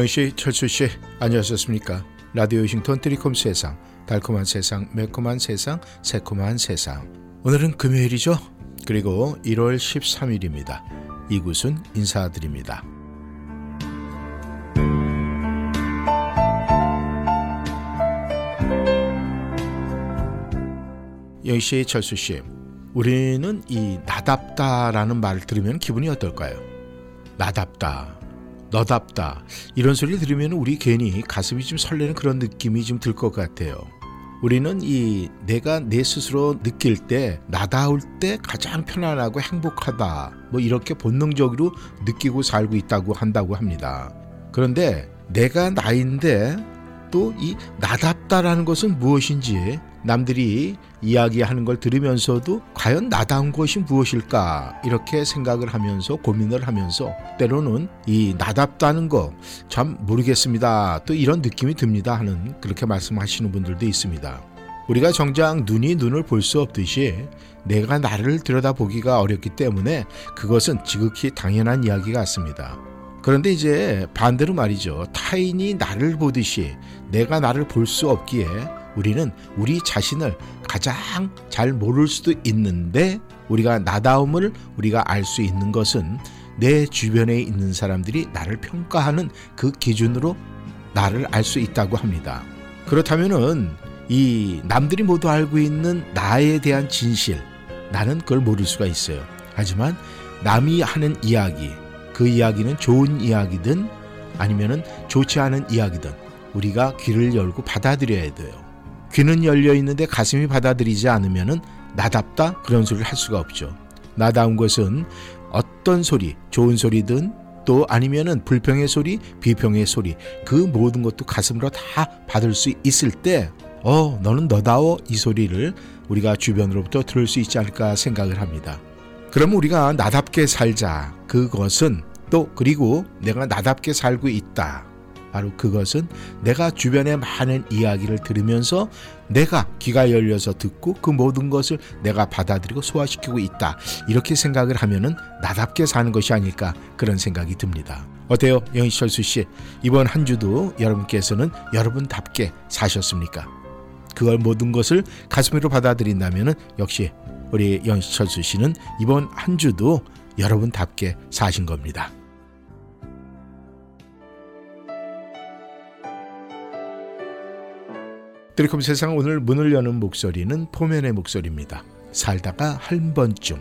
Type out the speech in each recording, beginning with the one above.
영씨, 철수 씨, 안녕하셨습니까? 라디오 싱턴 트리콤 세상, 달콤한 세상, 매콤한 세상, 새콤한 세상. 오늘은 금요일이죠. 그리고 1월 13일입니다. 이곳은 인사드립니다. 영씨, 철수 씨, 우리는 이 나답다라는 말을 들으면 기분이 어떨까요? 나답다. 너답다 이런 소리를 들으면 우리 괜히 가슴이 좀 설레는 그런 느낌이 좀 들 것 같아요. 우리는 이 내가 내 스스로 느낄 때 나다울 때 가장 편안하고 행복하다 뭐 이렇게 본능적으로 느끼고 살고 있다고 한다고 합니다. 그런데 내가 나인데 또 이 나답다라는 것은 무엇인지 남들이 이야기하는 걸 들으면서도 과연 나다운 것이 무엇일까 이렇게 생각을 하면서 고민을 하면서 때로는 이 나답다는 거 참 모르겠습니다 또 이런 느낌이 듭니다 하는 그렇게 말씀하시는 분들도 있습니다 우리가 정작 눈이 눈을 볼 수 없듯이 내가 나를 들여다보기가 어렵기 때문에 그것은 지극히 당연한 이야기 같습니다. 그런데 이제 반대로 말이죠. 타인이 나를 보듯이 내가 나를 볼 수 없기에 우리는 우리 자신을 가장 잘 모를 수도 있는데 우리가 나다움을 우리가 알 수 있는 것은 내 주변에 있는 사람들이 나를 평가하는 그 기준으로 나를 알 수 있다고 합니다. 그렇다면은 이 남들이 모두 알고 있는 나에 대한 진실 나는 그걸 모를 수가 있어요. 하지만 남이 하는 이야기 그 이야기는 좋은 이야기든 아니면은 좋지 않은 이야기든 우리가 귀를 열고 받아들여야 돼요. 귀는 열려 있는데 가슴이 받아들이지 않으면은 나답다 그런 소리를 할 수가 없죠. 나다운 것은 어떤 소리, 좋은 소리든 또 아니면은 불평의 소리, 비평의 소리 그 모든 것도 가슴으로 다 받을 수 있을 때 어, 너는 너다워 이 소리를 우리가 주변으로부터 들을 수 있지 않을까 생각을 합니다. 그럼 우리가 나답게 살자. 그것은 또 그리고 내가 나답게 살고 있다. 바로 그것은 내가 주변의 많은 이야기를 들으면서 내가 귀가 열려서 듣고 그 모든 것을 내가 받아들이고 소화시키고 있다. 이렇게 생각을 하면은 나답게 사는 것이 아닐까 그런 생각이 듭니다. 어때요? 영희철수 씨. 이번 한 주도 여러분께서는 여러분답게 사셨습니까? 그걸 모든 것을 가슴으로 받아들인다면은 역시 우리 영희철수 씨는 이번 한 주도 여러분답게 사신 겁니다. 드리컴 세상 오늘 문을 여는 목소리는 포면의 목소리입니다. 살다가 한 번쯤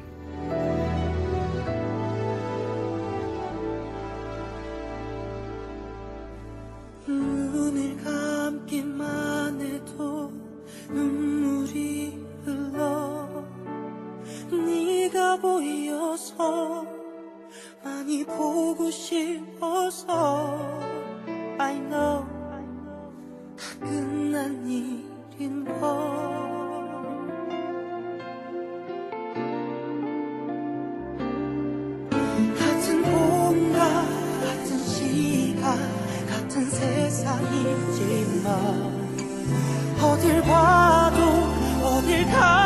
싶어서 I know, I know. 가끔 끝난 일인 걸. 같은 공간 같은 시간 같은 세상이지만 어딜 봐도 어딜 가도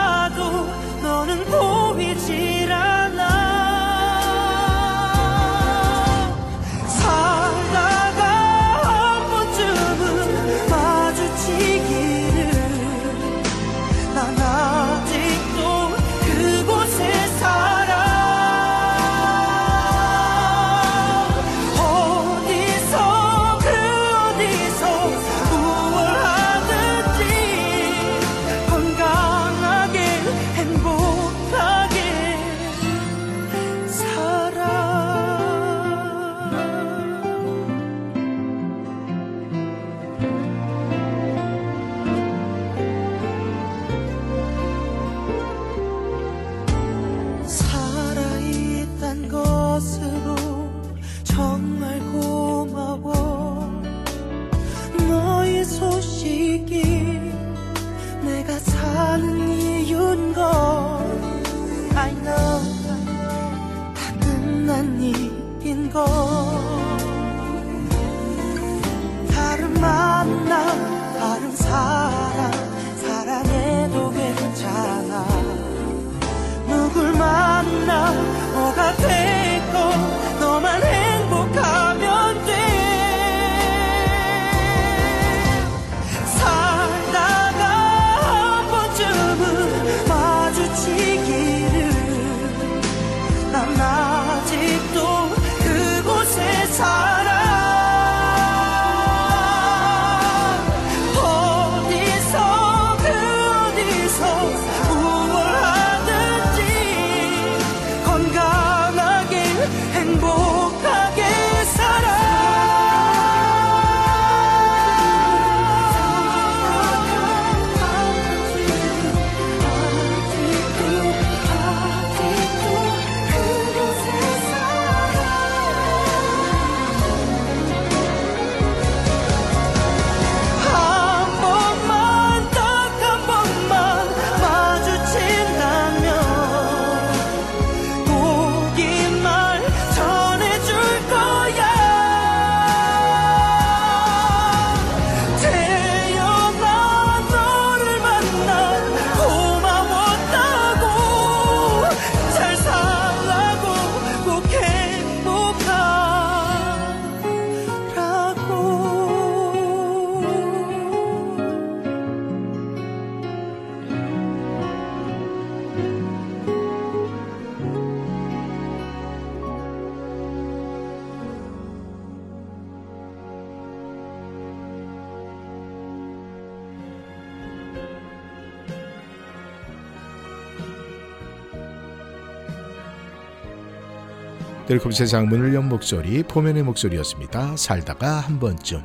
뜰콤 세상 문을 연 목소리 포면의 목소리였습니다. 살다가 한 번쯤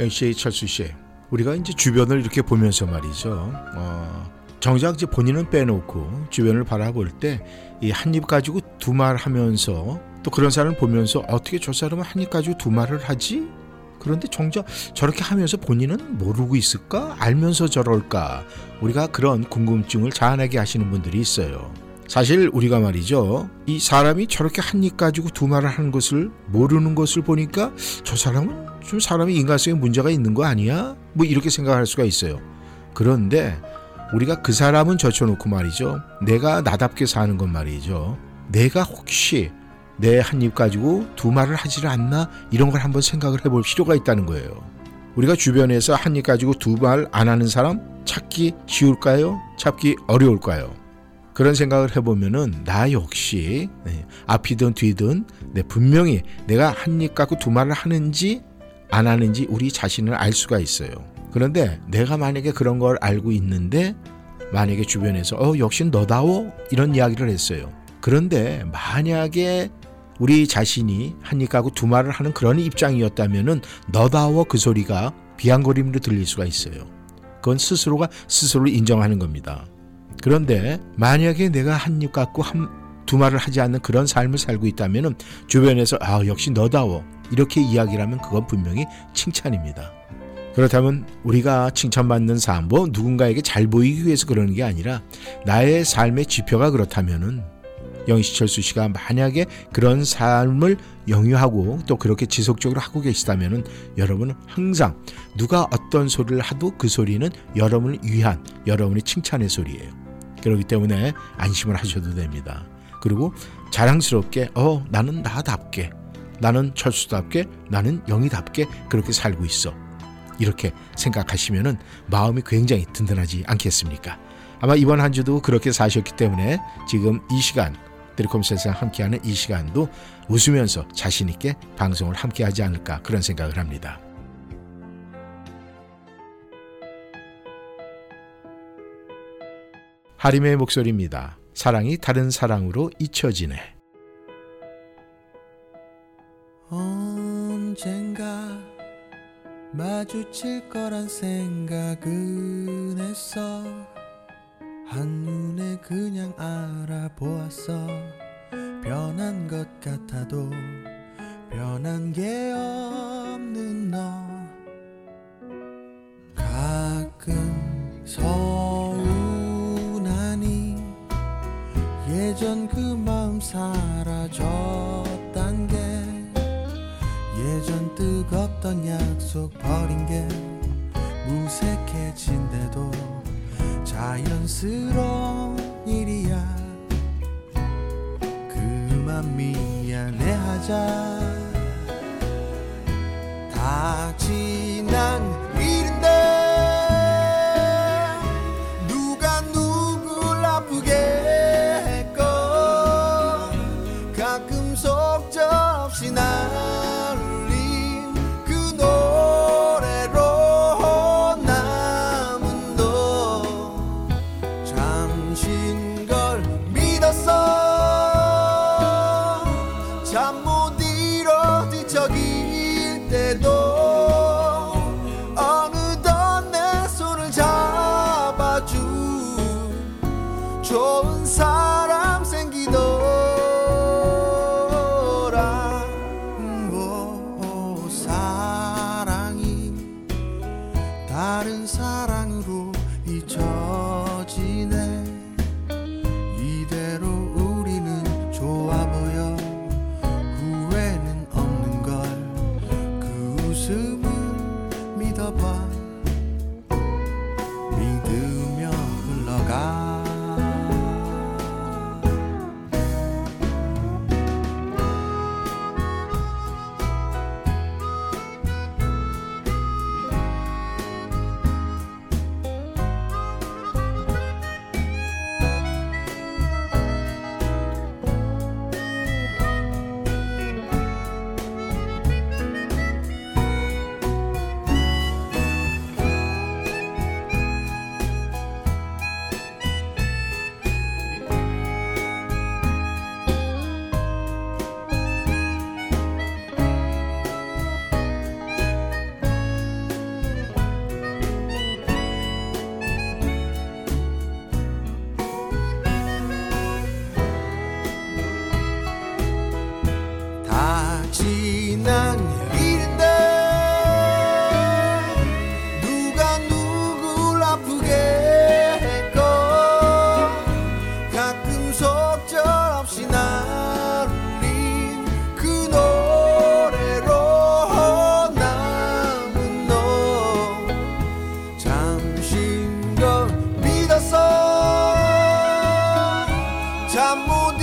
역시 철수 씨 우리가 이제 주변을 이렇게 보면서 말이죠. 어, 정작 이제 본인은 빼놓고 주변을 바라볼 때 이 한 입 가지고 두 말 하면서 또 그런 사람을 보면서 어떻게 저 사람은 한 입 가지고 두 말을 하지? 그런데 정작 저렇게 하면서 본인은 모르고 있을까? 알면서 저럴까? 우리가 그런 궁금증을 자아내게 하시는 분들이 있어요. 사실 우리가 말이죠. 이 사람이 저렇게 한 입 가지고 두 말을 하는 것을 모르는 것을 보니까 저 사람은 좀 사람의 인간성에 문제가 있는 거 아니야? 뭐 이렇게 생각할 수가 있어요. 그런데 우리가 그 사람은 젖혀놓고 말이죠. 내가 나답게 사는 건 말이죠. 내가 혹시 내 한 입 가지고 두 말을 하지를 않나 이런 걸 한번 생각을 해볼 필요가 있다는 거예요. 우리가 주변에서 한 입 가지고 두 말 안 하는 사람 찾기 쉬울까요? 찾기 어려울까요? 그런 생각을 해보면은 나 역시 네, 앞이든 뒤든 네, 분명히 내가 한 입 갖고 두 말을 하는지 안 하는지 우리 자신을 알 수가 있어요. 그런데 내가 만약에 그런 걸 알고 있는데 만약에 주변에서 어 역시 너다워 이런 이야기를 했어요. 그런데 만약에 우리 자신이 한 입 갖고 두 말을 하는 그런 입장이었다면은 너다워 그 소리가 비아냥거림으로 들릴 수가 있어요. 그건 스스로가 스스로를 인정하는 겁니다. 그런데 만약에 내가 한 입 갖고 한, 두 말을 하지 않는 그런 삶을 살고 있다면 주변에서 아 역시 너다워 이렇게 이야기를 하면 그건 분명히 칭찬입니다. 그렇다면 우리가 칭찬받는 삶, 뭐 누군가에게 잘 보이기 위해서 그러는 게 아니라 나의 삶의 지표가 그렇다면은 영희철수 씨가 만약에 그런 삶을 영유하고 또 그렇게 지속적으로 하고 계시다면은 여러분은 항상 누가 어떤 소리를 하도 그 소리는 여러분을 위한 여러분의 칭찬의 소리예요. 그렇기 때문에 안심을 하셔도 됩니다. 그리고 자랑스럽게 어 나는 나답게 나는 철수답게 나는 영희답게 그렇게 살고 있어. 이렇게 생각하시면은 마음이 굉장히 든든하지 않겠습니까? 아마 이번 한 주도 그렇게 사셨기 때문에 지금 이 시간 드리콤 세상 함께하는 이 시간도 웃으면서 자신 있게 방송을 함께하지 않을까 그런 생각을 합니다. 하림의 목소리입니다. 사랑이 다른 사랑으로 잊혀지네. 언젠가 마주칠 거란 생각은 했어 한눈에 그냥 알아보았어 변한 것 같아도 변한 게 없는 너 가끔 서 예전 그 마음 사라졌단 게 예전 뜨겁던 약속 버린 게 무색해진대도 자연스러운 일이야. 그만 미안해하자. 다 지난 잠못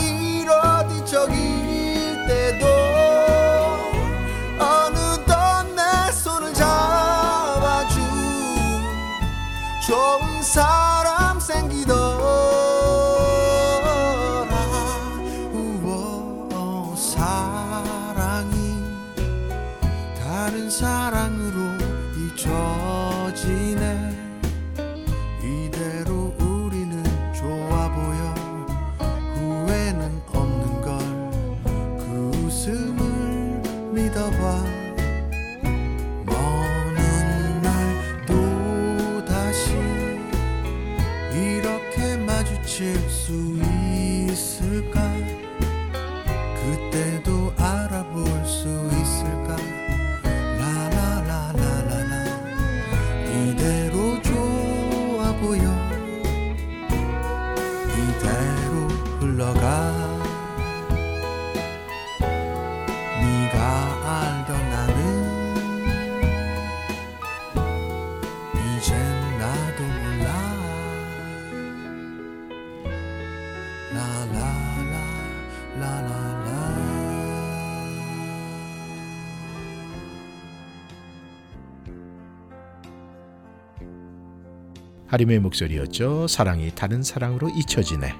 하림의 목소리였죠. 사랑이 다른 사랑으로 잊혀지네.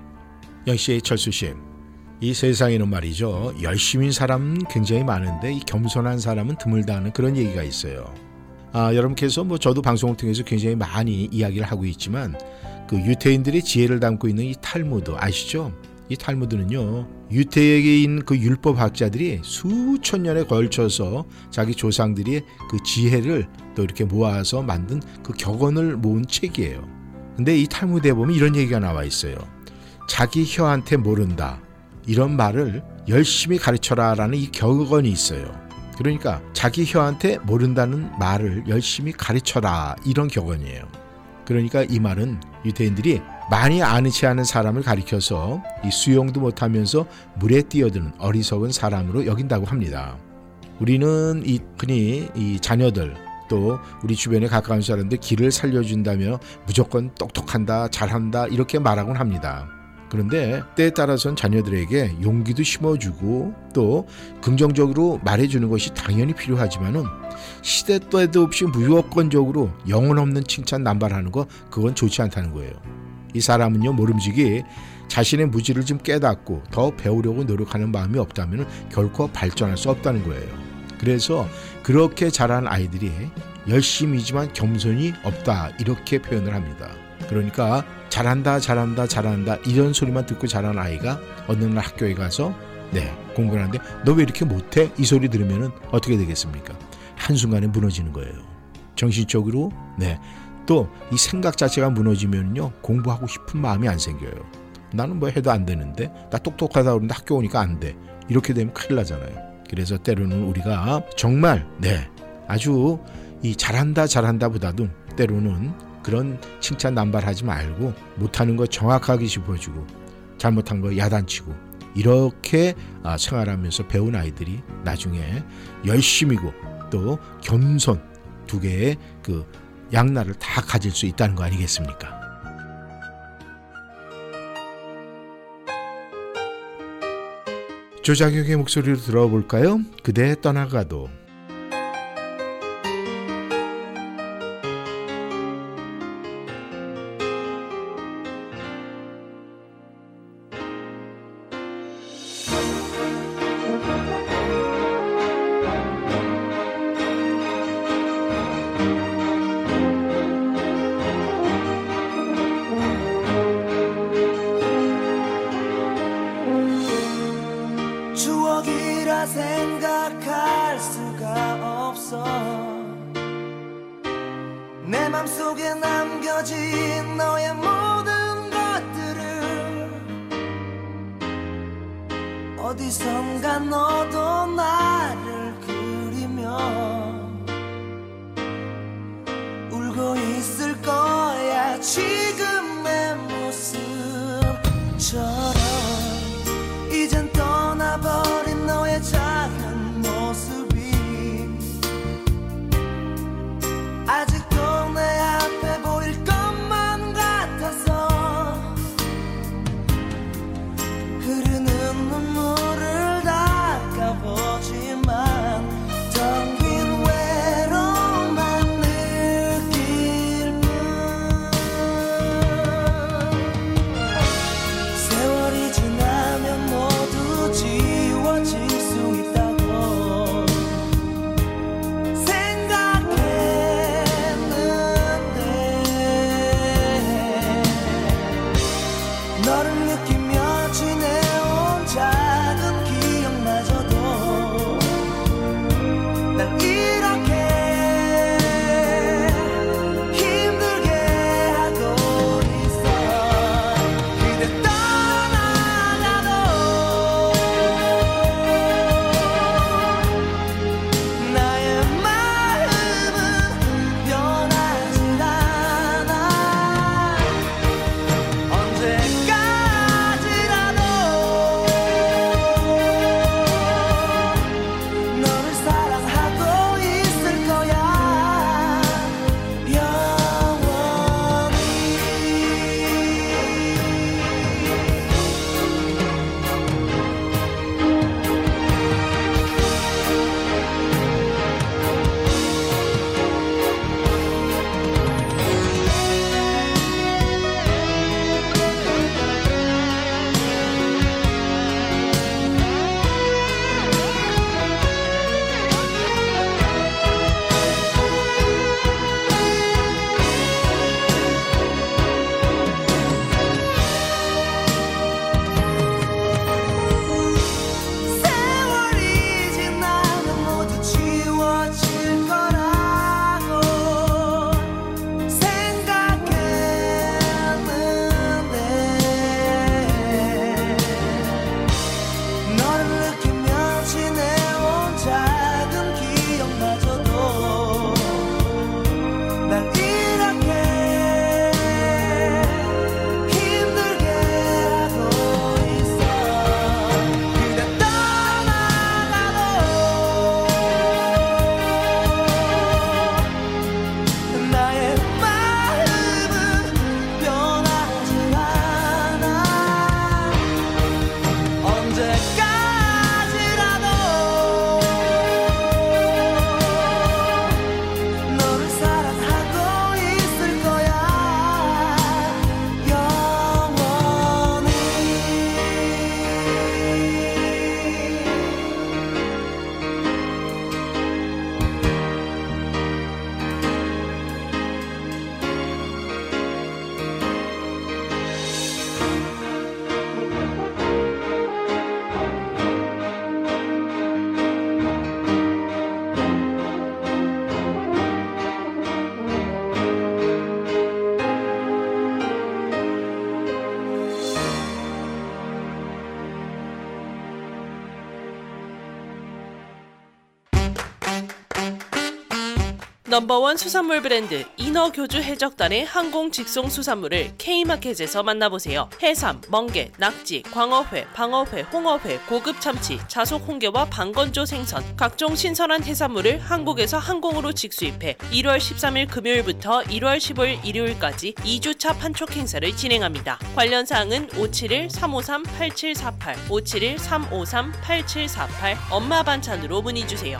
역시 철수 씨. 이 세상에는 말이죠. 열심인 사람 굉장히 많은데 이 겸손한 사람은 드물다는 그런 얘기가 있어요. 아, 여러분께서 뭐 저도 방송을 통해서 굉장히 많이 이야기를 하고 있지만 그 유태인들의 지혜를 담고 있는 이 탈무드 아시죠? 이 탈무드는요. 유태인 그 율법 학자들이 수천 년에 걸쳐서 자기 조상들이 그 지혜를 또 이렇게 모아서 만든 그 격언을 모은 책이에요. 근데 이 탈무드에 보면 이런 얘기가 나와 있어요. 자기 혀한테 모른다. 이런 말을 열심히 가르쳐라라는 이 격언이 있어요. 그러니까 자기 혀한테 모른다는 말을 열심히 가르쳐라 이런 격언이에요. 그러니까 이 말은 유대인들이 많이 아는치 않은 사람을 가리켜서 이 수영도 못하면서 물에 뛰어드는 어리석은 사람으로 여긴다고 합니다. 우리는 이 흔히 이 자녀들 또 우리 주변에 가까운 사람들 길을 살려준다며 무조건 똑똑한다 잘한다 이렇게 말하곤 합니다. 그런데 때에 따라서는 자녀들에게 용기도 심어주고 또 긍정적으로 말해주는 것이 당연히 필요하지만은 시대 때도 없이 무조건적으로 영혼 없는 칭찬 남발하는 거 그건 좋지 않다는 거예요. 이 사람은요 모름지기 자신의 무지를 좀 깨닫고 더 배우려고 노력하는 마음이 없다면 결코 발전할 수 없다는 거예요. 그래서 그렇게 자란 아이들이 열심이지만 겸손이 없다 이렇게 표현을 합니다. 그러니까 잘한다 잘한다 잘한다 이런 소리만 듣고 자란 아이가 어느 날 학교에 가서 네 공부를 하는데 너 왜 이렇게 못해? 이 소리 들으면 어떻게 되겠습니까? 한순간에 무너지는 거예요. 정신적으로 네. 또 이 생각 자체가 무너지면요 공부하고 싶은 마음이 안 생겨요. 나는 뭐 해도 안 되는데 나 똑똑하다 그러는데 학교 오니까 안 돼. 이렇게 되면 큰일 나잖아요. 그래서 때로는 우리가 정말 네 아주 이 잘한다 잘한다 보다도 때로는 그런 칭찬 남발하지 말고 못하는 거 정확하게 짚어주고 잘못한 거 야단치고 이렇게 아, 생활하면서 배운 아이들이 나중에 열심이고 또 겸손 두 개의 그 양날을 다 가질 수 있다는 거 아니겠습니까? 조자격의 목소리로 들어볼까요? 그대 떠나가도 넘버원 수산물 브랜드 인어교주 해적단의 항공 직송 수산물을 K마켓에서 만나보세요. 해삼, 멍게, 낙지, 광어회, 방어회, 홍어회, 고급 참치, 자속 홍게와 방건조 생선, 각종 신선한 해산물을 한국에서 항공으로 직수입해 1월 13일 금요일부터 1월 15일 일요일까지 2주차 판촉 행사를 진행합니다. 관련 사항은 571-353-8748, 571-353-8748 엄마 반찬으로 문의 주세요.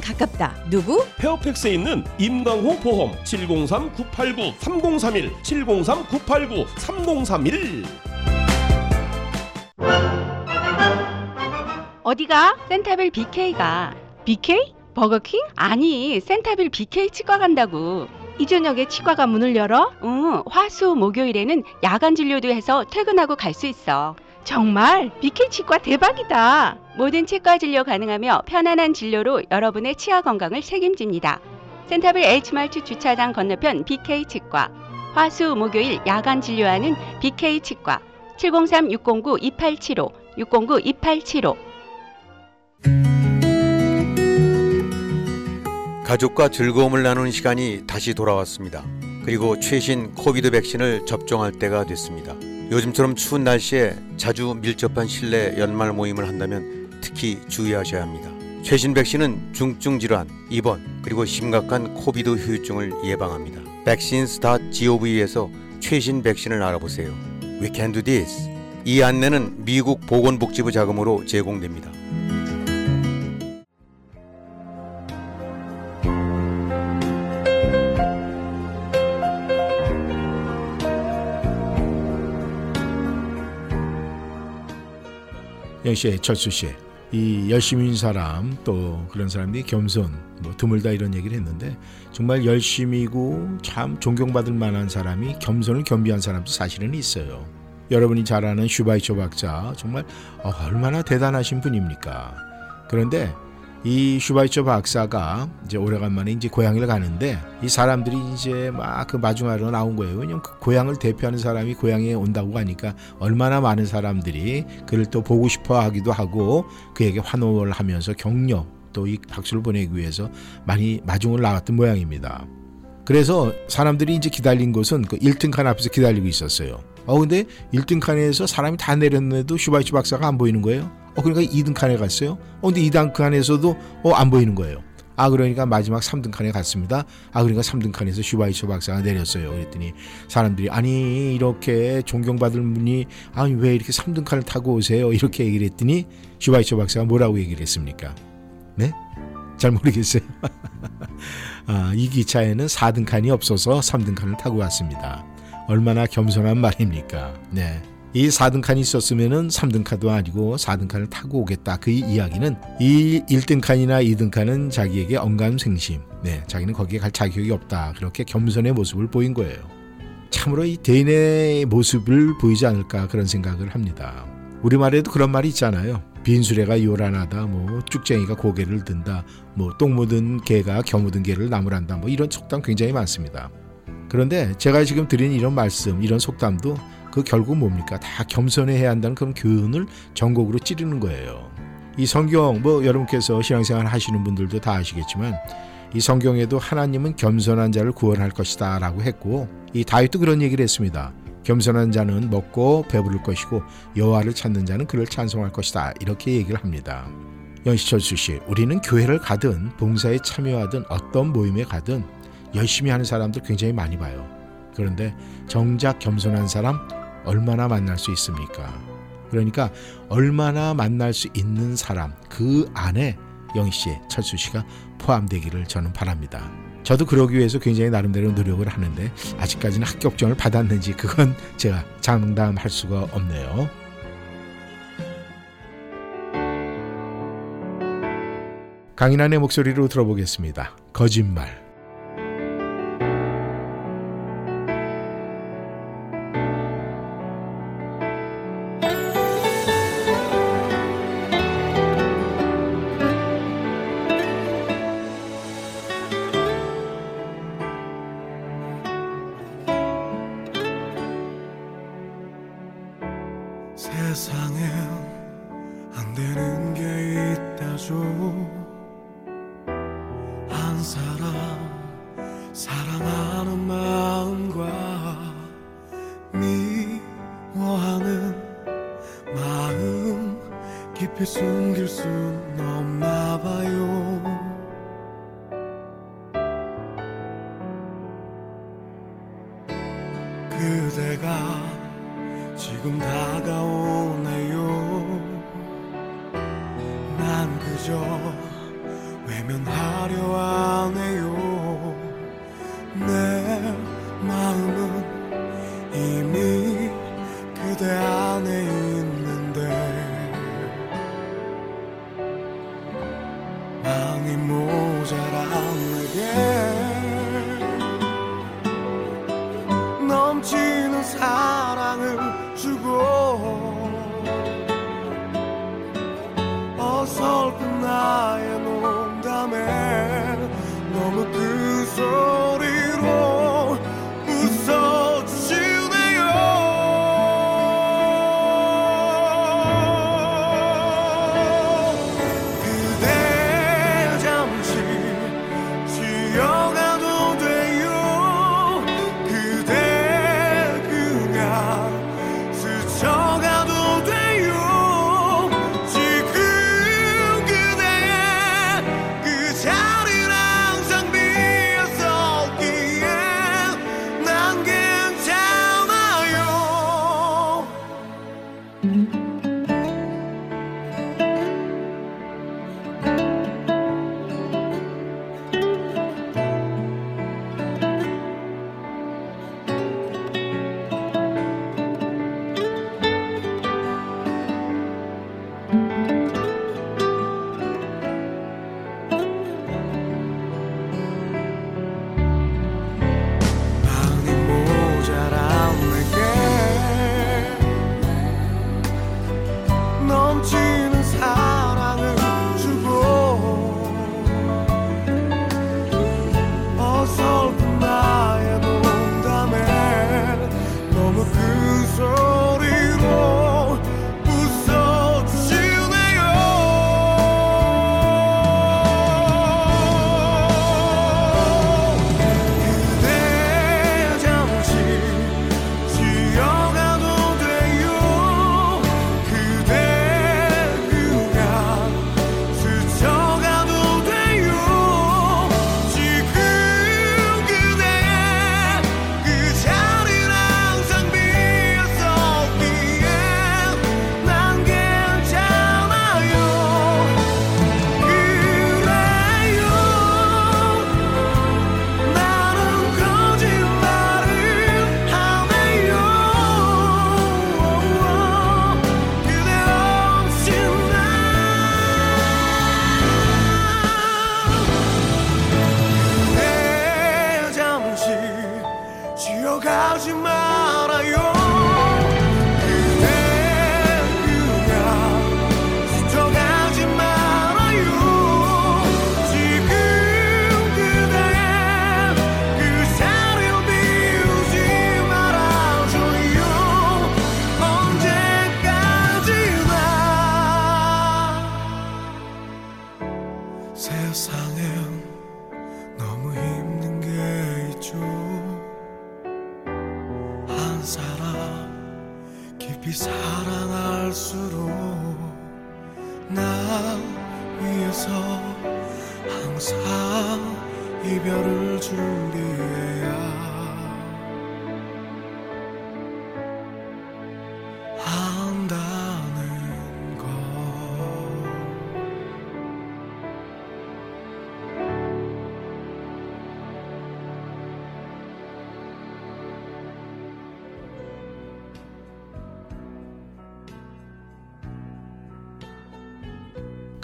가깝다. 누구? 페어팩스에 있는 임강호 보험 703-989-3031 703-989-3031 어디가? 센타빌 BK가. BK? 버거킹? 아니, 센타빌 BK 치과 간다고. 이 저녁에 치과가 문을 열어? 응, 화수 목요일에는 야간 진료도 해서 퇴근하고 갈 수 있어. 정말? BK 치과 대박이다. 모든 치과 진료 가능하며 편안한 진료로 여러분의 치아 건강을 책임집니다. 센타빌 H마트 주차장 건너편 BK 치과. 화수 목요일 야간 진료하는 BK 치과. 703-609-2875, 609-2875. 가족과 즐거움을 나누는 시간이 다시 돌아왔습니다. 그리고 최신 코비드 백신을 접종할 때가 됐습니다. 요즘처럼 추운 날씨에 자주 밀접한 실내 연말 모임을 한다면 특히 주의하셔야 합니다. 최신 백신은 중증 질환, 입원, 그리고 심각한 코비드 후유증을 예방합니다. vaccines.gov에서 최신 백신을 알아보세요. We can do this. 이 안내는 미국 보건복지부 자금으로 제공됩니다. 영씨, 철수 씨, 이 열심인 사람 또 그런 사람들이 겸손, 뭐 드물다 이런 얘기를 했는데 정말 열심이고 참 존경받을 만한 사람이 겸손을 겸비한 사람도 사실은 있어요. 여러분이 잘 아는 슈바이처 박사 정말 어, 얼마나 대단하신 분입니까? 그런데 이 슈바이처 박사가 이제 오래간만에 이제 고향을 가는데 이 사람들이 이제 막 그 마중하러 나온 거예요. 왜냐면 그 고향을 대표하는 사람이 고향에 온다고 하니까 얼마나 많은 사람들이 그를 또 보고 싶어 하기도 하고 그에게 환호를 하면서 격려 또 이 박수를 보내기 위해서 많이 마중을 나왔던 모양입니다. 그래서 사람들이 이제 기다린 곳은 그 1등 칸 앞에서 기다리고 있었어요. 어 근데 1등 칸에서 사람이 다 내렸는데도 슈바이처 박사가 안 보이는 거예요. 어 그러니까 2등 칸에 갔어요. 어 근데 2등 칸에서도 어 안 보이는 거예요. 아 그러니까 마지막 3등 칸에 갔습니다. 아 그러니까 3등 칸에서 슈바이처 박사가 내렸어요. 그랬더니 사람들이 아니 이렇게 존경받을 분이 아니 왜 이렇게 3등 칸을 타고 오세요? 이렇게 얘기를 했더니 슈바이처 박사가 뭐라고 얘기를 했습니까? 네? 잘 모르겠어요. 아, 이 기차에는 4등 칸이 없어서 3등 칸을 타고 왔습니다. 얼마나 겸손한 말입니까? 네. 이 4등 칸이 있었으면은 3등 칸도 아니고 4등 칸을 타고 오겠다. 그 이야기는 이 1등 칸이나 2등 칸은 자기에게 언감생심. 네, 자기는 거기에 갈 자격이 없다. 그렇게 겸손의 모습을 보인 거예요. 참으로 이 대인의 모습을 보이지 않을까 그런 생각을 합니다. 우리말에도 그런 말이 있잖아요. 빈수레가 요란하다, 뭐 쭉쟁이가 고개를 든다, 뭐 똥 묻은 개가 겨 묻은 개를 나무란다, 뭐 이런 속담 굉장히 많습니다. 그런데 제가 지금 드린 이런 말씀, 이런 속담도 그 결국 뭡니까? 다 겸손해야 한다는 그런 교훈을 전곡으로 찌르는 거예요. 이 성경 뭐 여러분께서 신앙생활 하시는 분들도 다 아시겠지만 이 성경에도 하나님은 겸손한 자를 구원할 것이다라고 했고 이 다윗도 그런 얘기를 했습니다. 겸손한 자는 먹고 배부를 것이고 여호와를 찾는 자는 그를 찬송할 것이다. 이렇게 얘기를 합니다. 영시철수 씨, 우리는 교회를 가든 봉사에 참여하든 어떤 모임에 가든 열심히 하는 사람들 굉장히 많이 봐요. 그런데 정작 겸손한 사람 얼마나 만날 수 있습니까? 그러니까 얼마나 만날 수 있는 사람 그 안에 영희 씨, 철수 씨가 포함되기를 저는 바랍니다. 저도 그러기 위해서 굉장히 나름대로 노력을 하는데 아직까지는 합격점을 받았는지 그건 제가 장담할 수가 없네요. 강인한의 목소리로 들어보겠습니다. 거짓말.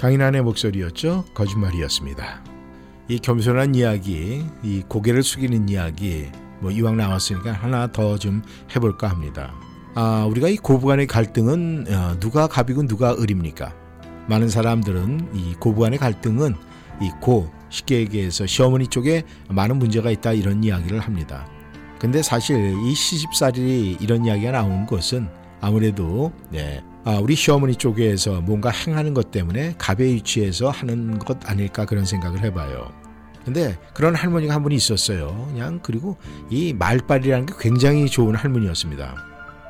강인한의 목소리였죠. 거짓말이었습니다. 이 겸손한 이야기, 이 고개를 숙이는 이야기, 뭐 이왕 나왔으니까 하나 더 좀 해볼까 합니다. 아, 우리가 이 고부간의 갈등은 어, 누가 갑이고 누가 을입니까? 많은 사람들은 이 고부간의 갈등은 이 고, 쉽게 얘기해서 시어머니 쪽에 많은 문제가 있다 이런 이야기를 합니다. 근데 사실 이 시집살이 이런 이야기가 나오는 것은 아무래도 네, 아, 우리 시어머니 쪽에서 뭔가 행하는 것 때문에 갑의 위치에서 하는 것 아닐까 그런 생각을 해봐요. 근데 그런 할머니가 한 분이 있었어요. 그냥 그리고 이 말빨이라는 게 굉장히 좋은 할머니였습니다.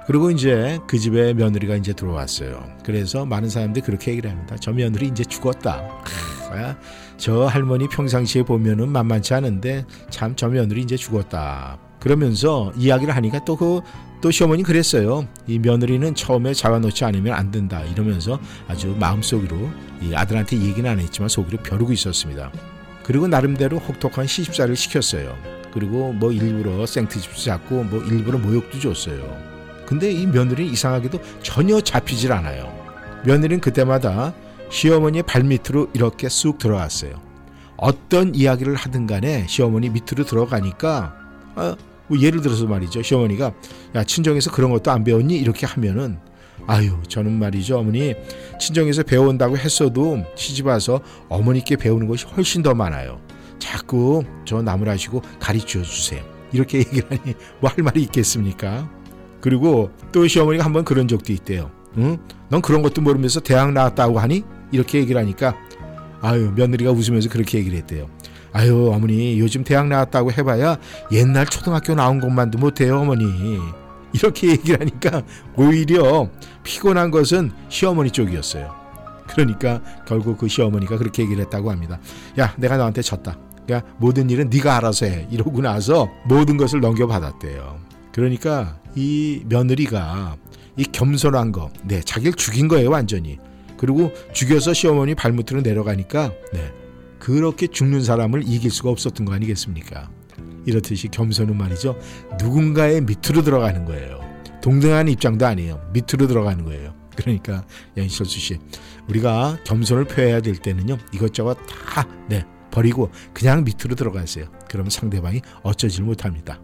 그리고 이제 그 집에 며느리가 이제 들어왔어요. 그래서 많은 사람들이 그렇게 얘기를 합니다. 저 며느리 이제 죽었다. 크, 저 할머니 평상시에 보면은 만만치 않은데 참 저 며느리 이제 죽었다. 그러면서 이야기를 하니까 또 그 또 시어머니 그랬어요. 이 며느리는 처음에 잡아놓지 않으면 안 된다. 이러면서 아주 마음속으로 이 아들한테 얘기는 안 했지만 속으로 벼르고 있었습니다. 그리고 나름대로 혹독한 시집살을 시켰어요. 그리고 뭐 일부러 생트집도 잡고 뭐 일부러 모욕도 줬어요. 근데 이 며느리는 이상하게도 전혀 잡히질 않아요. 며느리는 그때마다 시어머니의 발밑으로 이렇게 쑥 들어갔어요. 어떤 이야기를 하든 간에 시어머니 밑으로 들어가니까 아, 뭐 예를 들어서 말이죠. 시어머니가 야 친정에서 그런 것도 안 배웠니? 이렇게 하면은 아유 저는 말이죠 어머니 친정에서 배운다고 했어도 시집 와서 어머니께 배우는 것이 훨씬 더 많아요. 자꾸 저 나무라시고 가르쳐 주세요. 이렇게 얘기를 하니 뭐 할 말이 있겠습니까? 그리고 또 시어머니가 한번 그런 적도 있대요. 응? 넌 그런 것도 모르면서 대학 나왔다고 하니? 이렇게 얘기를 하니까 아유 며느리가 웃으면서 그렇게 얘기를 했대요. 아유 어머니 요즘 대학 나왔다고 해봐야 옛날 초등학교 나온 것만도 못해요 어머니. 이렇게 얘기를 하니까 오히려 피곤한 것은 시어머니 쪽이었어요. 그러니까 결국 그 시어머니가 그렇게 얘기를 했다고 합니다. 야 내가 너한테 졌다. 야 모든 일은 네가 알아서 해. 이러고 나서 모든 것을 넘겨받았대요. 그러니까 이 며느리가 이 겸손한 거, 네, 자기를 죽인 거예요, 완전히. 그리고 죽여서 시어머니 발밑으로 내려가니까, 네, 그렇게 죽는 사람을 이길 수가 없었던 거 아니겠습니까? 이렇듯이 겸손은 말이죠. 누군가의 밑으로 들어가는 거예요. 동등한 입장도 아니에요. 밑으로 들어가는 거예요. 그러니까 양희철수 씨, 우리가 겸손을 표해야 될 때는요. 이것저것 다 네, 버리고 그냥 밑으로 들어가세요. 그러면 상대방이 어쩌질 못합니다.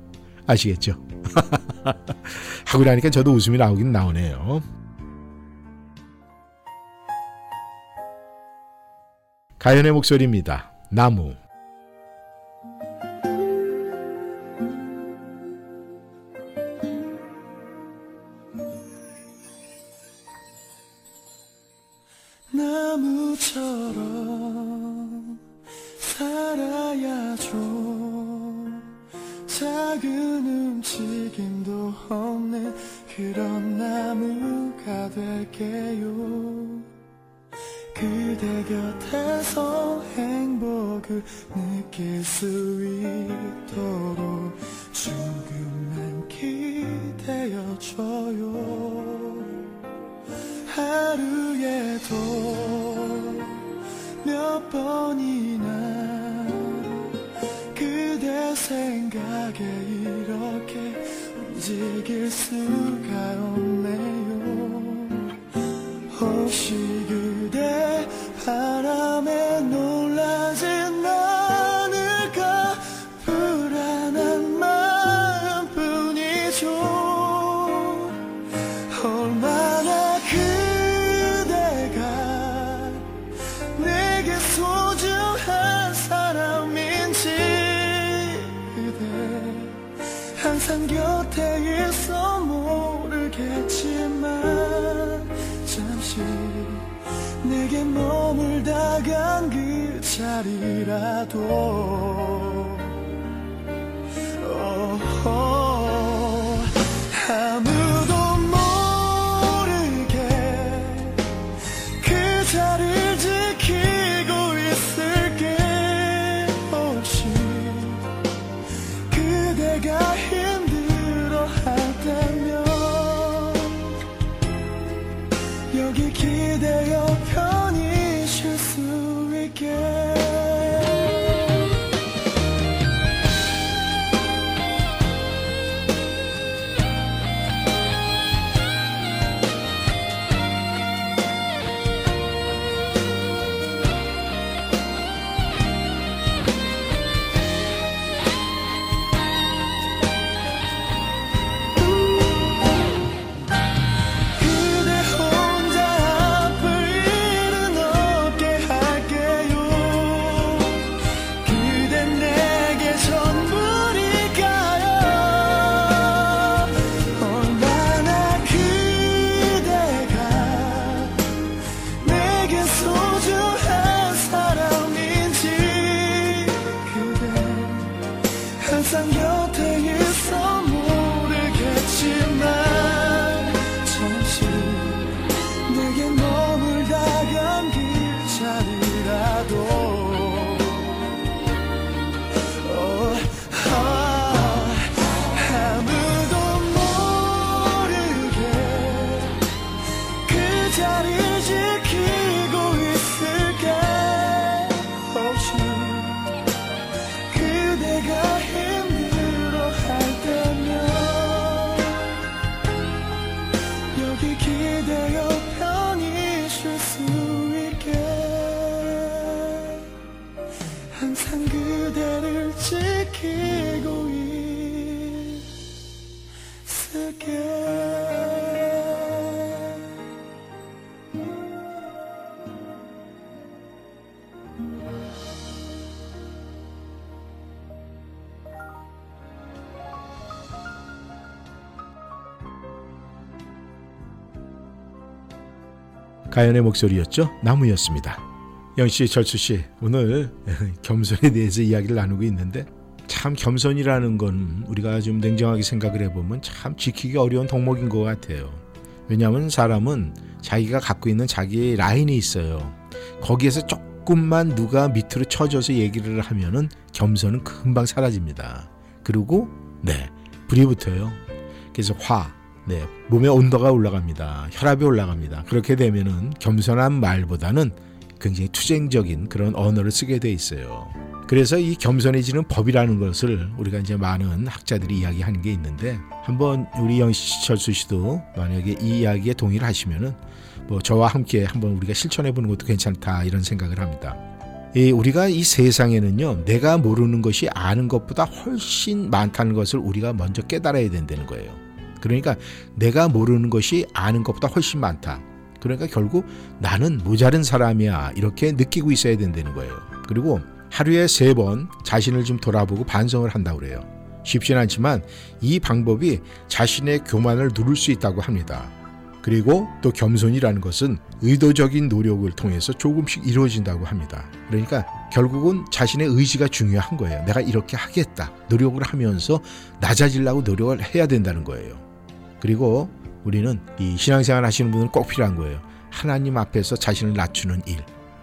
아시겠죠? 하고 나니까 저도 웃음이 나오긴 나오네요. 가연의 목소리입니다. 나무. 나무처럼 살아야죠 작은 움직임도 없는 그런 나무가 될게요 그대 곁에서 행복을 느낄 수 있도록 조금만 기대어줘요. 하루에도 몇 번이나 그대 생각에 이렇게 움직일 수가 없네요. 혹시 그대 바람에 내게 머물다 간 그 자리라도. 어, 가연의 목소리였죠. 나무였습니다. 영씨, 철수 씨, 오늘 겸손에 대해서 이야기를 나누고 있는데 참 겸손이라는 건 우리가 좀 냉정하게 생각을 해보면 참 지키기 어려운 덕목인 것 같아요. 왜냐하면 사람은 자기가 갖고 있는 자기의 라인이 있어요. 거기에서 조금만 누가 밑으로 쳐줘서 얘기를 하면은 겸손은 금방 사라집니다. 그리고 네 불이 붙어요. 그래서 화, 네 몸의 온도가 올라갑니다. 혈압이 올라갑니다. 그렇게 되면은 겸손한 말보다는 굉장히 투쟁적인 그런 언어를 쓰게 돼 있어요. 그래서 이 겸손해지는 법이라는 것을 우리가 이제 많은 학자들이 이야기하는 게 있는데 한번 우리 영철수 씨도 만약에 이 이야기에 동의를 하시면은 뭐 저와 함께 한번 우리가 실천해 보는 것도 괜찮다 이런 생각을 합니다. 이 우리가 이 세상에는요 내가 모르는 것이 아는 것보다 훨씬 많다는 것을 우리가 먼저 깨달아야 된다는 거예요. 그러니까 내가 모르는 것이 아는 것보다 훨씬 많다. 그러니까 결국 나는 모자른 사람이야 이렇게 느끼고 있어야 된다는 거예요. 그리고 하루에 세 번 자신을 좀 돌아보고 반성을 한다고 그래요. 쉽진 않지만 이 방법이 자신의 교만을 누를 수 있다고 합니다. 그리고 또 겸손이라는 것은 의도적인 노력을 통해서 조금씩 이루어진다고 합니다. 그러니까 결국은 자신의 의지가 중요한 거예요. 내가 이렇게 하겠다. 노력을 하면서 낮아지려고 노력을 해야 된다는 거예요. 그리고 우리는 이 신앙생활 하시는 분은 꼭 필요한 거예요. 하나님 앞에서 자신을 낮추는 일.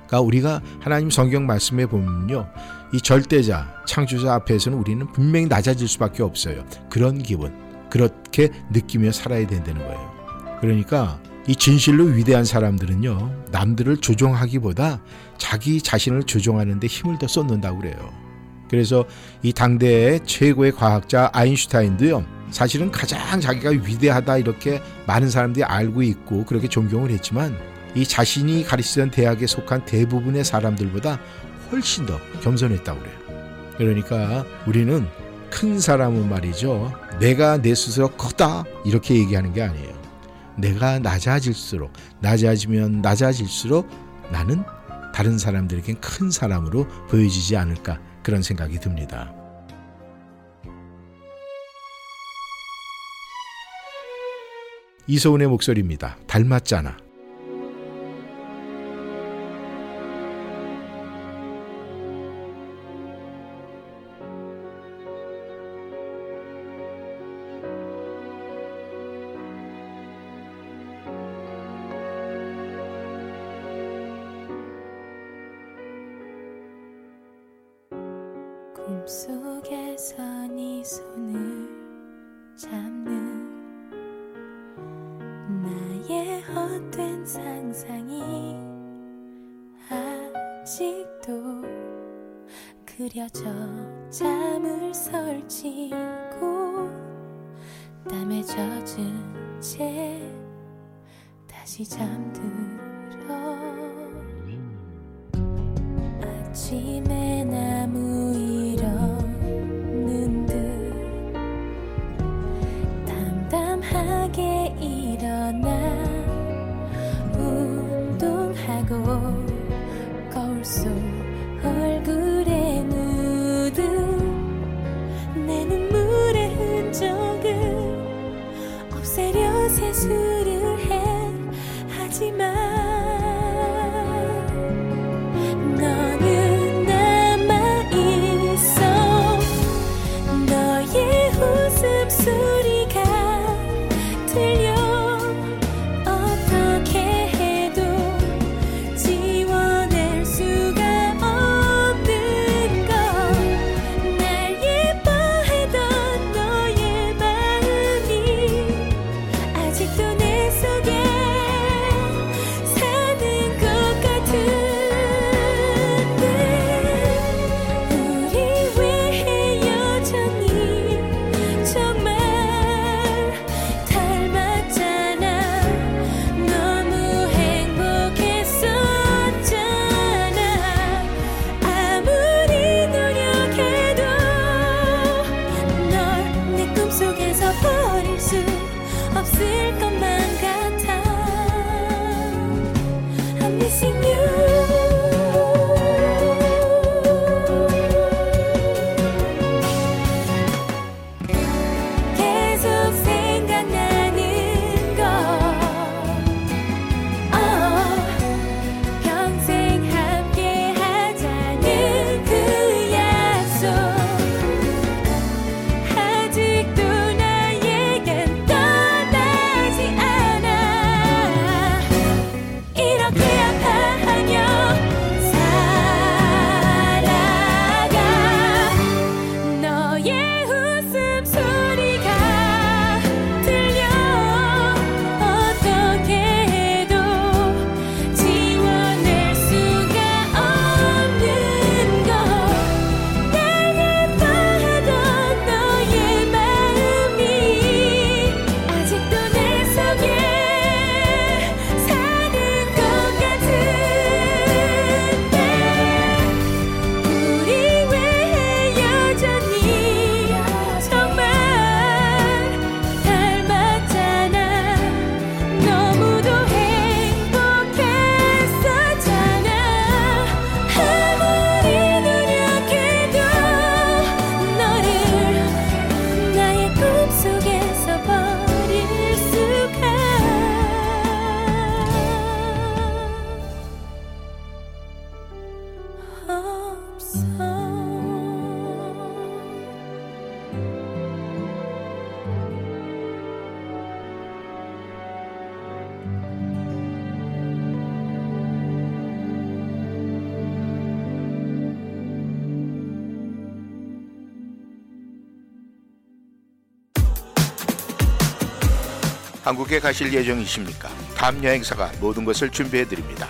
그러니까 우리가 하나님 성경 말씀에 보면요. 이 절대자, 창조자 앞에서는 우리는 분명히 낮아질 수밖에 없어요. 그런 기분. 그렇게 느끼며 살아야 된다는 거예요. 그러니까 이 진실로 위대한 사람들은요. 남들을 조종하기보다 자기 자신을 조종하는 데 힘을 더 쏟는다고 그래요. 그래서 이 당대의 최고의 과학자 아인슈타인도요. 사실은 가장 자기가 위대하다 이렇게 많은 사람들이 알고 있고 그렇게 존경을 했지만 이 자신이 가르치던 대학에 속한 대부분의 사람들보다 훨씬 더 겸손했다고 그래요. 그러니까 우리는 큰 사람은 말이죠. 내가 내 스스로 크다 이렇게 얘기하는 게 아니에요. 내가 낮아질수록 낮아지면 낮아질수록 나는 다른 사람들에겐 큰 사람으로 보여지지 않을까 그런 생각이 듭니다. 이소은의 목소리입니다. 닮았잖아. 꿈속에서 네 손 아직도 그려져 잠을 설치고 땀에 젖은 채 다시 잠들 한국에 가실 예정이십니까? 탑 여행사가 모든 것을 준비해 드립니다.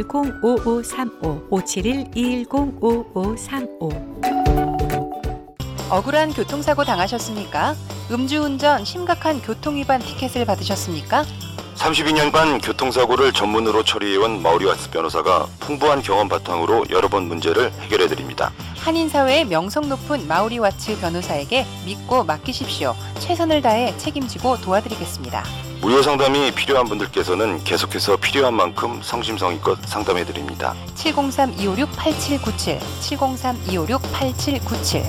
210-5535 571-210-5535 억울한 교통사고 당하셨습니까? 음주운전 심각한 교통위반 티켓을 받으셨습니까? 32년간 교통사고를 전문으로 처리해온 마우리와스 변호사가 풍부한 경험 바탕으로 여러 번 문제를 해결해 드립니다. 한인사회의 명성 높은 마우리 와츠 변호사에게 믿고 맡기십시오. 최선을 다해 책임지고 도와드리겠습니다. 무료 상담이 필요한 분들께서는 계속해서 필요한 만큼 성심성의껏 상담해 드립니다. 703-256-8797 703-256-8797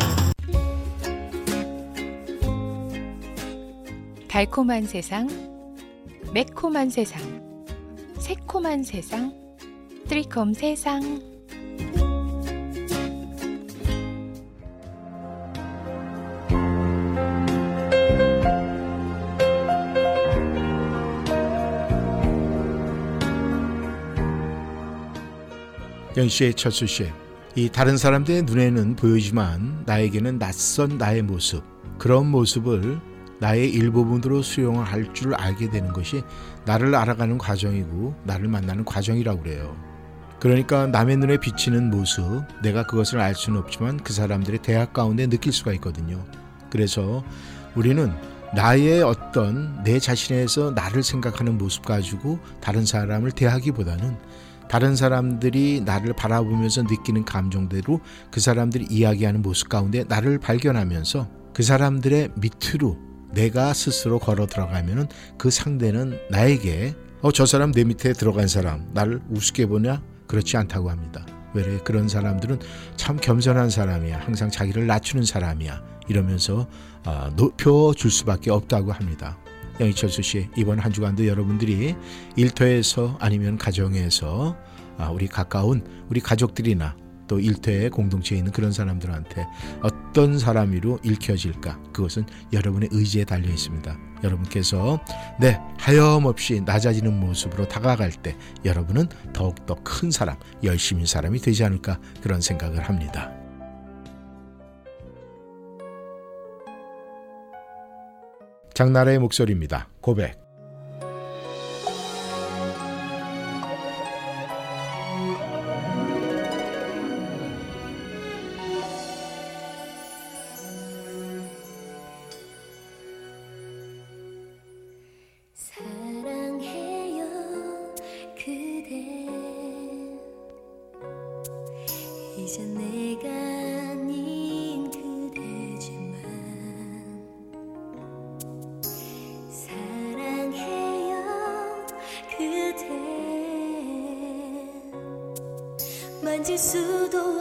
달콤한 세상 매콤한 세상 새콤한 세상 트리콤 세상 영씨의 철수 씨. 이 다른 사람들의 눈에는 보이지만 나에게는 낯선 나의 모습. 그런 모습을 나의 일부분으로 수용을 할 줄 알게 되는 것이 나를 알아가는 과정이고 나를 만나는 과정이라고 그래요. 그러니까 남의 눈에 비치는 모습, 내가 그것을 알 수는 없지만 그 사람들의 대학 가운데 느낄 수가 있거든요. 그래서 우리는 나의 어떤 내 자신에서 나를 생각하는 모습 가지고 다른 사람을 대하기보다는 다른 사람들이 나를 바라보면서 느끼는 감정대로 그 사람들이 이야기하는 모습 가운데 나를 발견하면서 그 사람들의 밑으로 내가 스스로 걸어 들어가면은 그 상대는 나에게 어 저 사람 내 밑에 들어간 사람 나를 우습게 보냐 그렇지 않다고 합니다. 왜 그런 사람들은 참 겸손한 사람이야. 항상 자기를 낮추는 사람이야. 이러면서 어, 높여 줄 수밖에 없다고 합니다. 영희철수 씨 이번 한 주간도 여러분들이 일터에서 아니면 가정에서 아, 우리 가까운 우리 가족들이나 또 일터의 공동체에 있는 그런 사람들한테 어떤 사람으로 읽혀질까 그것은 여러분의 의지에 달려 있습니다. 여러분께서 네 하염없이 낮아지는 모습으로 다가갈 때 여러분은 더욱더 큰 사람 열심히 사람이 되지 않을까 그런 생각을 합니다. 장나라의 목소리입니다. 고백. 이제 내가 아닌 수도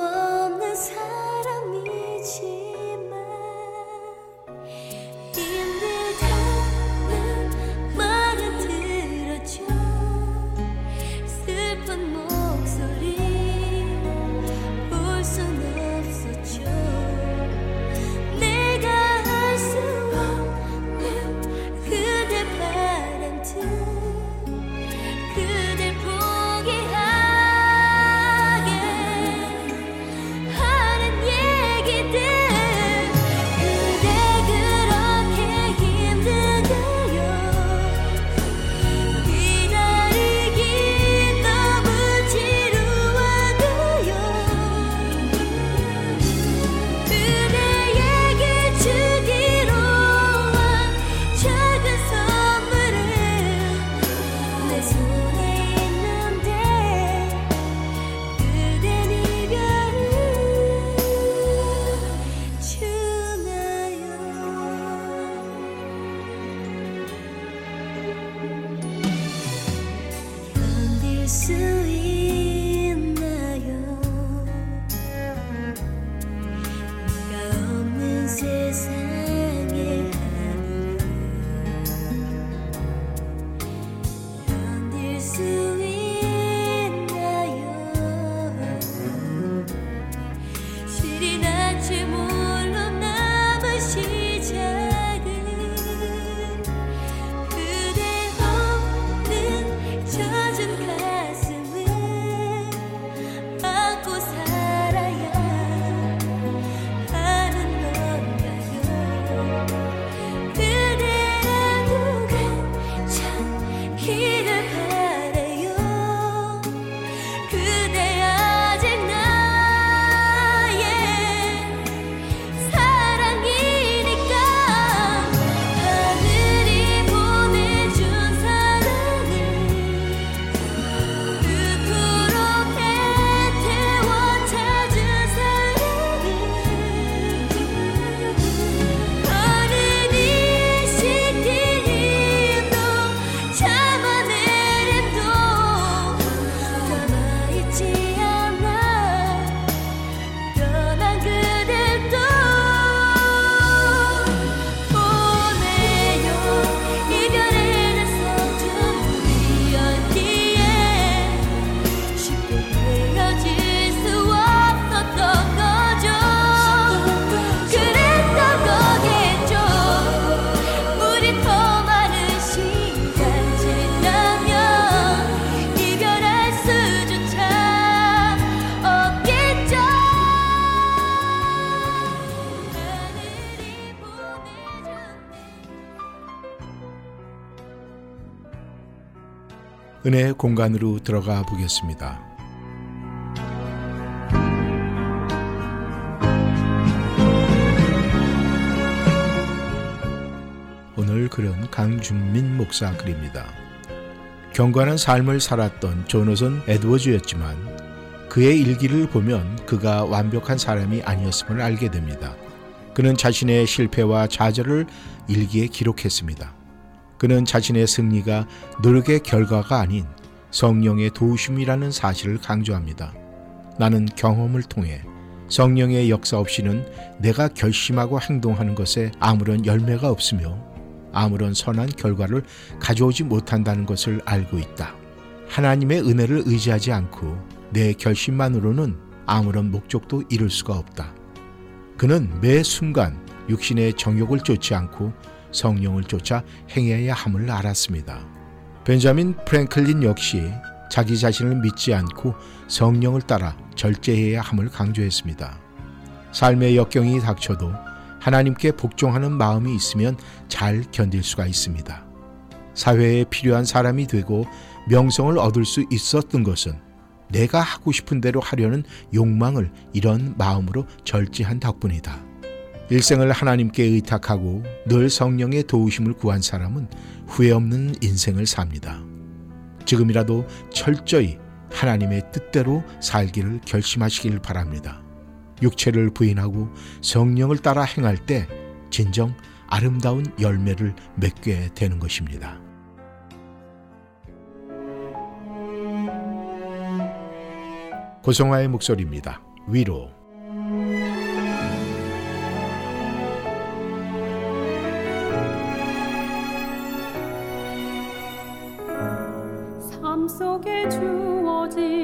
공간으로 들어가 보겠습니다. 오늘 글은 강준민 목사 글입니다. 경건한 삶을 살았던 조너선 에드워즈였지만 그의 일기를 보면 그가 완벽한 사람이 아니었음을 알게 됩니다. 그는 자신의 실패와 좌절을 일기에 기록했습니다. 그는 자신의 승리가 노력의 결과가 아닌 성령의 도우심이라는 사실을 강조합니다. 나는 경험을 통해 성령의 역사 없이는 내가 결심하고 행동하는 것에 아무런 열매가 없으며 아무런 선한 결과를 가져오지 못한다는 것을 알고 있다. 하나님의 은혜를 의지하지 않고 내 결심만으로는 아무런 목적도 이룰 수가 없다. 그는 매 순간 육신의 정욕을 쫓지 않고 성령을 쫓아 행해야 함을 알았습니다. 벤자민 프랭클린 역시 자기 자신을 믿지 않고 성령을 따라 절제해야 함을 강조했습니다. 삶의 역경이 닥쳐도 하나님께 복종하는 마음이 있으면 잘 견딜 수가 있습니다. 사회에 필요한 사람이 되고 명성을 얻을 수 있었던 것은 내가 하고 싶은 대로 하려는 욕망을 이런 마음으로 절제한 덕분이다. 일생을 하나님께 의탁하고 늘 성령의 도우심을 구한 사람은 후회 없는 인생을 삽니다. 지금이라도 철저히 하나님의 뜻대로 살기를 결심하시길 바랍니다. 육체를 부인하고 성령을 따라 행할 때 진정 아름다운 열매를 맺게 되는 것입니다. 고성화의 목소리입니다. 위로 주어진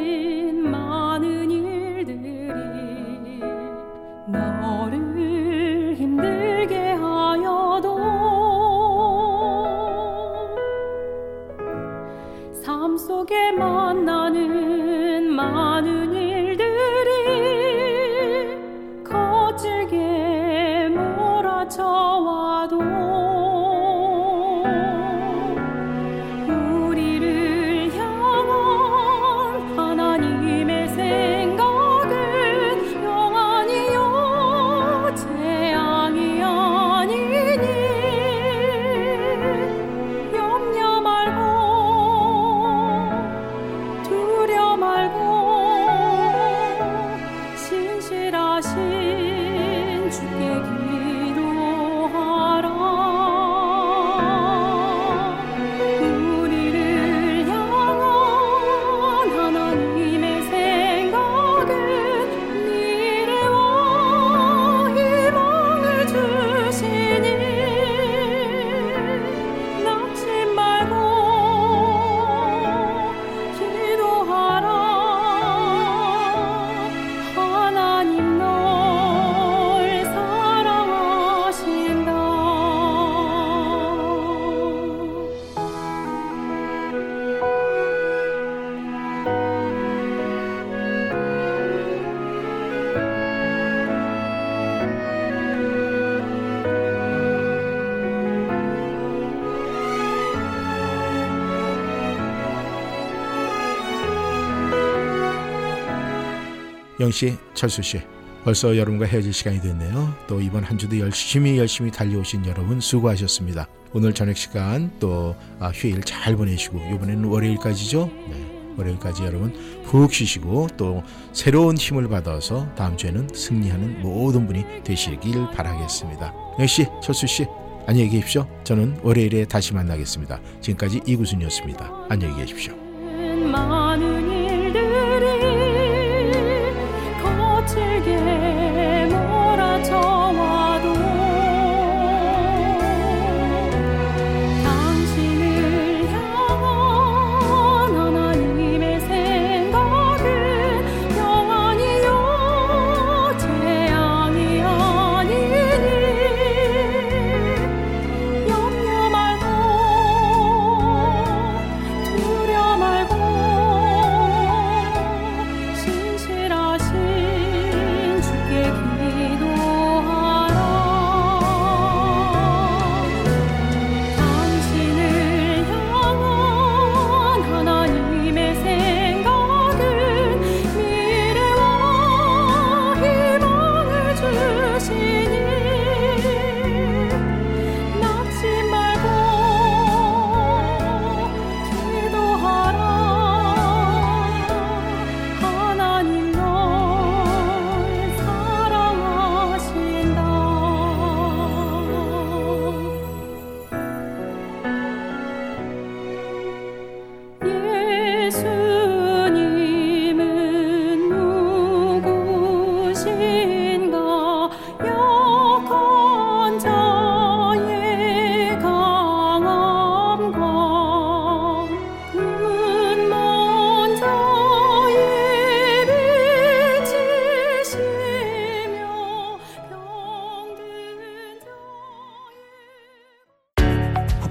영 씨, 철수 씨, 벌써 여러분과 헤어질 시간이 됐네요. 또 이번 한 주도 열심히 열심히 달려오신 여러분 수고하셨습니다. 오늘 저녁 시간 또 아, 휴일 잘 보내시고 이번에는 월요일까지죠. 네, 월요일까지 여러분 푹 쉬시고 또 새로운 힘을 받아서 다음 주에는 승리하는 모든 분이 되시길 바라겠습니다. 영씨, 철수 씨, 안녕히 계십시오. 저는 월요일에 다시 만나겠습니다. 지금까지 이구순이었습니다. 안녕히 계십시오.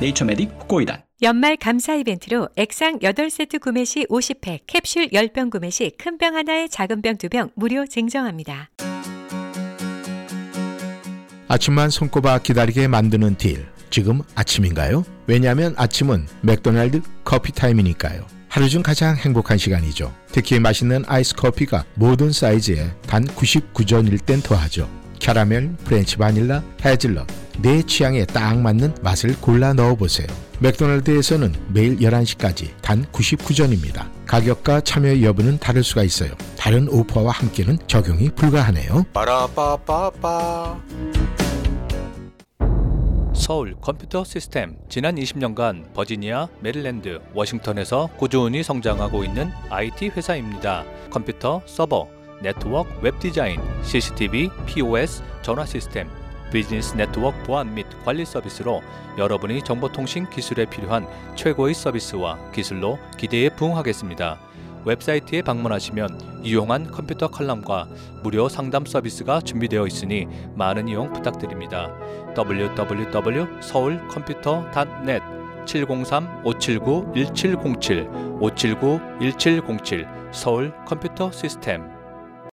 네이처메딕 후코이단 연말 감사 이벤트로 액상 8세트 구매 시 50팩, 캡슐 10병 구매 시 큰 병 하나에 작은 병 2병 무료 증정합니다. 아침만 손꼽아 기다리게 만드는 deal. 지금 아침인가요? 왜냐하면 아침은 맥도날드 커피 타임이니까요. 하루 중 가장 행복한 시간이죠. 특히 맛있는 아이스 커피가 모든 사이즈에 단 99전일 땐 더하죠. 캐러멜, 프렌치 바닐라, 헤즐넛 내 취향에 딱 맞는 맛을 골라 넣어보세요. 맥도날드에서는 매일 11시까지 단 99전입니다. 가격과 참여 여부는 다를 수가 있어요. 다른 오퍼와 함께는 적용이 불가하네요. 빠라빠빠빠 서울 컴퓨터 시스템 지난 20년간 버지니아, 메릴랜드, 워싱턴에서 꾸준히 성장하고 있는 IT 회사입니다. 컴퓨터, 서버, 네트워크, 웹 디자인, CCTV, POS, 전화 시스템, 비즈니스 네트워크 보안 및 관리 서비스로 여러분이 정보통신 기술에 필요한 최고의 서비스와 기술로 기대에 부응하겠습니다. 웹사이트에 방문하시면 유용한 컴퓨터 칼럼과 무료 상담 서비스가 준비되어 있으니 많은 이용 부탁드립니다. www.서울컴퓨터.net 703-579-1707 579-1707 서울 컴퓨터 시스템